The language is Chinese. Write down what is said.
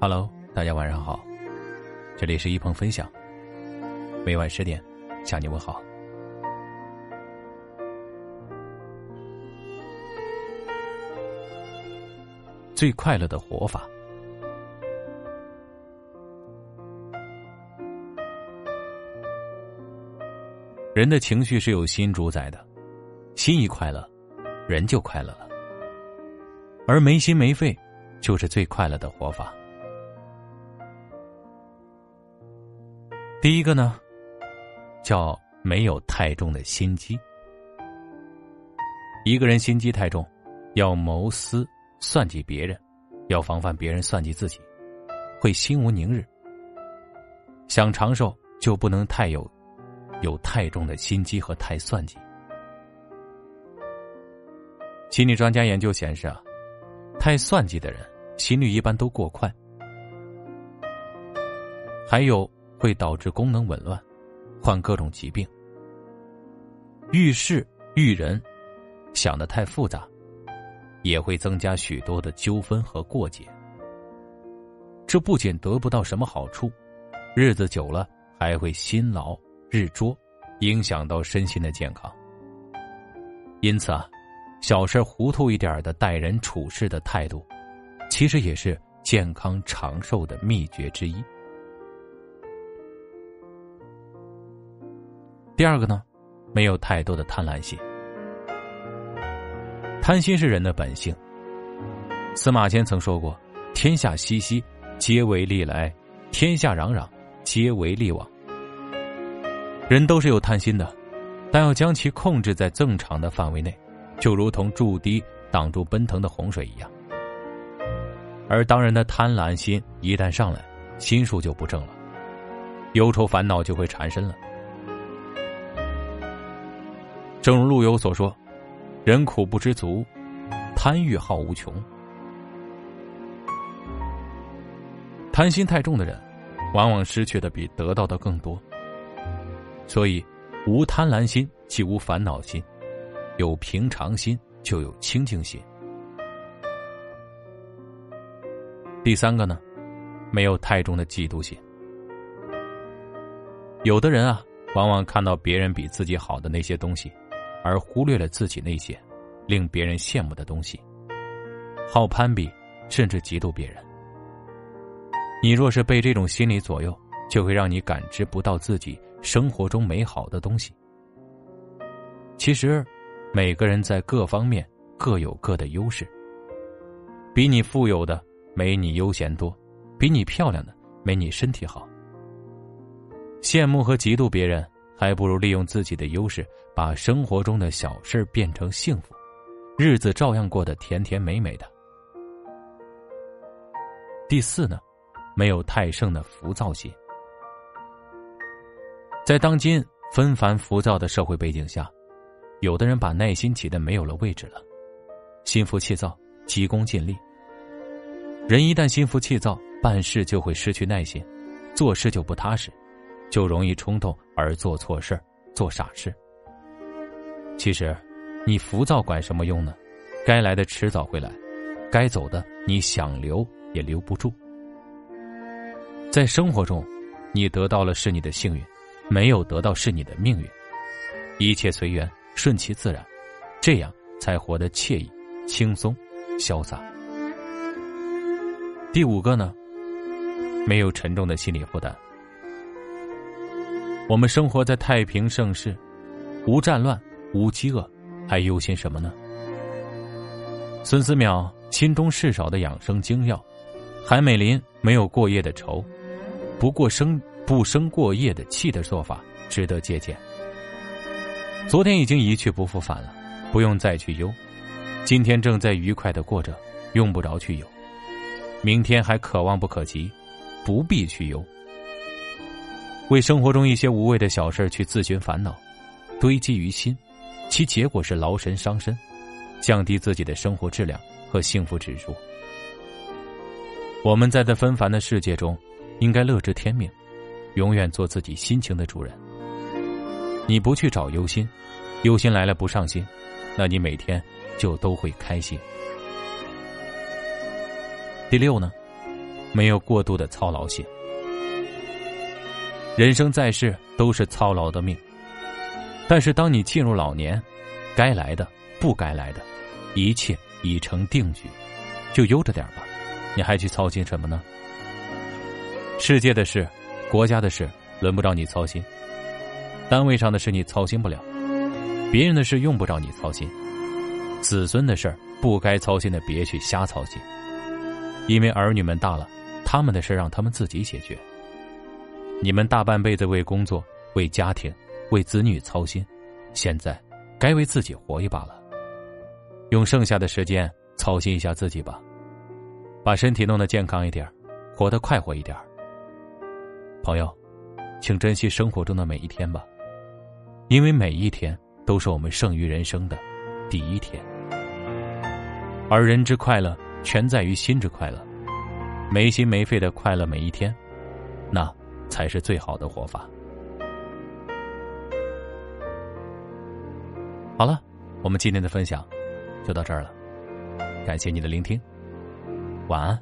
Hello，大家晚上好，这里是一鹏分享。每晚十点向你问好。最快乐的活法，人的情绪是由心主宰的，心一快乐，人就快乐了。而没心没肺，就是最快乐的活法。第一个呢，叫没有太重的心机。一个人心机太重，要谋私算计别人，要防范别人算计自己，会心无宁日。想长寿，就不能太有有太重的心机和太算计。心理专家研究显示啊，太算计的人心率一般都过快，还有。会导致功能紊乱，患各种疾病。遇事遇人，想的太复杂，也会增加许多的纠纷和过节。这不仅得不到什么好处，日子久了还会辛劳日拙，影响到身心的健康。因此啊，小事糊涂一点的待人处事的态度，其实也是健康长寿的秘诀之一。第二个呢，没有太多的贪婪心。贪心是人的本性。司马迁曾说过：“天下熙熙，皆为利来；天下攘攘，皆为利往。”人都是有贪心的，但要将其控制在正常的范围内，就如同筑堤挡住奔腾的洪水一样。而当人的贪婪心一旦上来，心术就不正了，忧愁烦恼就会缠身了。正如陆游所说：“人苦不知足，贪欲好无穷。”贪心太重的人，往往失去的比得到的更多。所以，无贪婪心即无烦恼心，有平常心就有清净心。第三个呢，没有太重的嫉妒心。有的人啊，往往看到别人比自己好的那些东西。而忽略了自己那些令别人羡慕的东西，好攀比，甚至嫉妒别人。你若是被这种心理左右，就会让你感知不到自己生活中美好的东西。其实，每个人在各方面各有各的优势。比你富有的没你悠闲多，比你漂亮的没你身体好。羡慕和嫉妒别人。还不如利用自己的优势，把生活中的小事变成幸福，日子照样过得甜甜美美的。第四呢，没有太盛的浮躁心。在当今纷繁浮躁的社会背景下，有的人把耐心挤得没有了位置了，心浮气躁，急功近利。人一旦心浮气躁，办事就会失去耐心，做事就不踏实。就容易冲动而做错事做傻事。其实，你浮躁管什么用呢？该来的迟早会来，该走的你想留也留不住。在生活中，你得到了是你的幸运，没有得到是你的命运。一切随缘，顺其自然，这样才活得惬意、轻松、潇洒。第五个呢，没有沉重的心理负担。我们生活在太平盛世，无战乱，无饥饿，还忧心什么呢？孙思邈心中事少的养生精要，韩美林没有过夜的愁，不过生不生过夜的气的做法值得借鉴。昨天已经一去不复返了，不用再去忧；今天正在愉快的过着，用不着去忧；明天还可望不可及，不必去忧。为生活中一些无谓的小事去自寻烦恼，堆积于心，其结果是劳神伤身，降低自己的生活质量和幸福指数。我们在这纷繁的世界中，应该乐知天命，永远做自己心情的主人。你不去找忧心，忧心来了不上心，那你每天就都会开心。第六呢，没有过度的操劳心。人生在世都是操劳的命，但是当你进入老年，该来的、不该来的，一切已成定局，就悠着点吧，你还去操心什么呢？世界的事、国家的事，轮不着你操心；单位上的事你操心不了，别人的事用不着你操心，子孙的事不该操心的别去瞎操心，因为儿女们大了，他们的事让他们自己解决。你们大半辈子为工作、为家庭、为子女操心，现在该为自己活一把了。用剩下的时间操心一下自己吧，把身体弄得健康一点，活得快活一点。朋友，请珍惜生活中的每一天吧，因为每一天都是我们剩余人生的第一天。而人之快乐，全在于心之快乐，没心没肺的快乐每一天，那。才是最好的活法。好了，我们今天的分享就到这儿了，感谢你的聆听，晚安。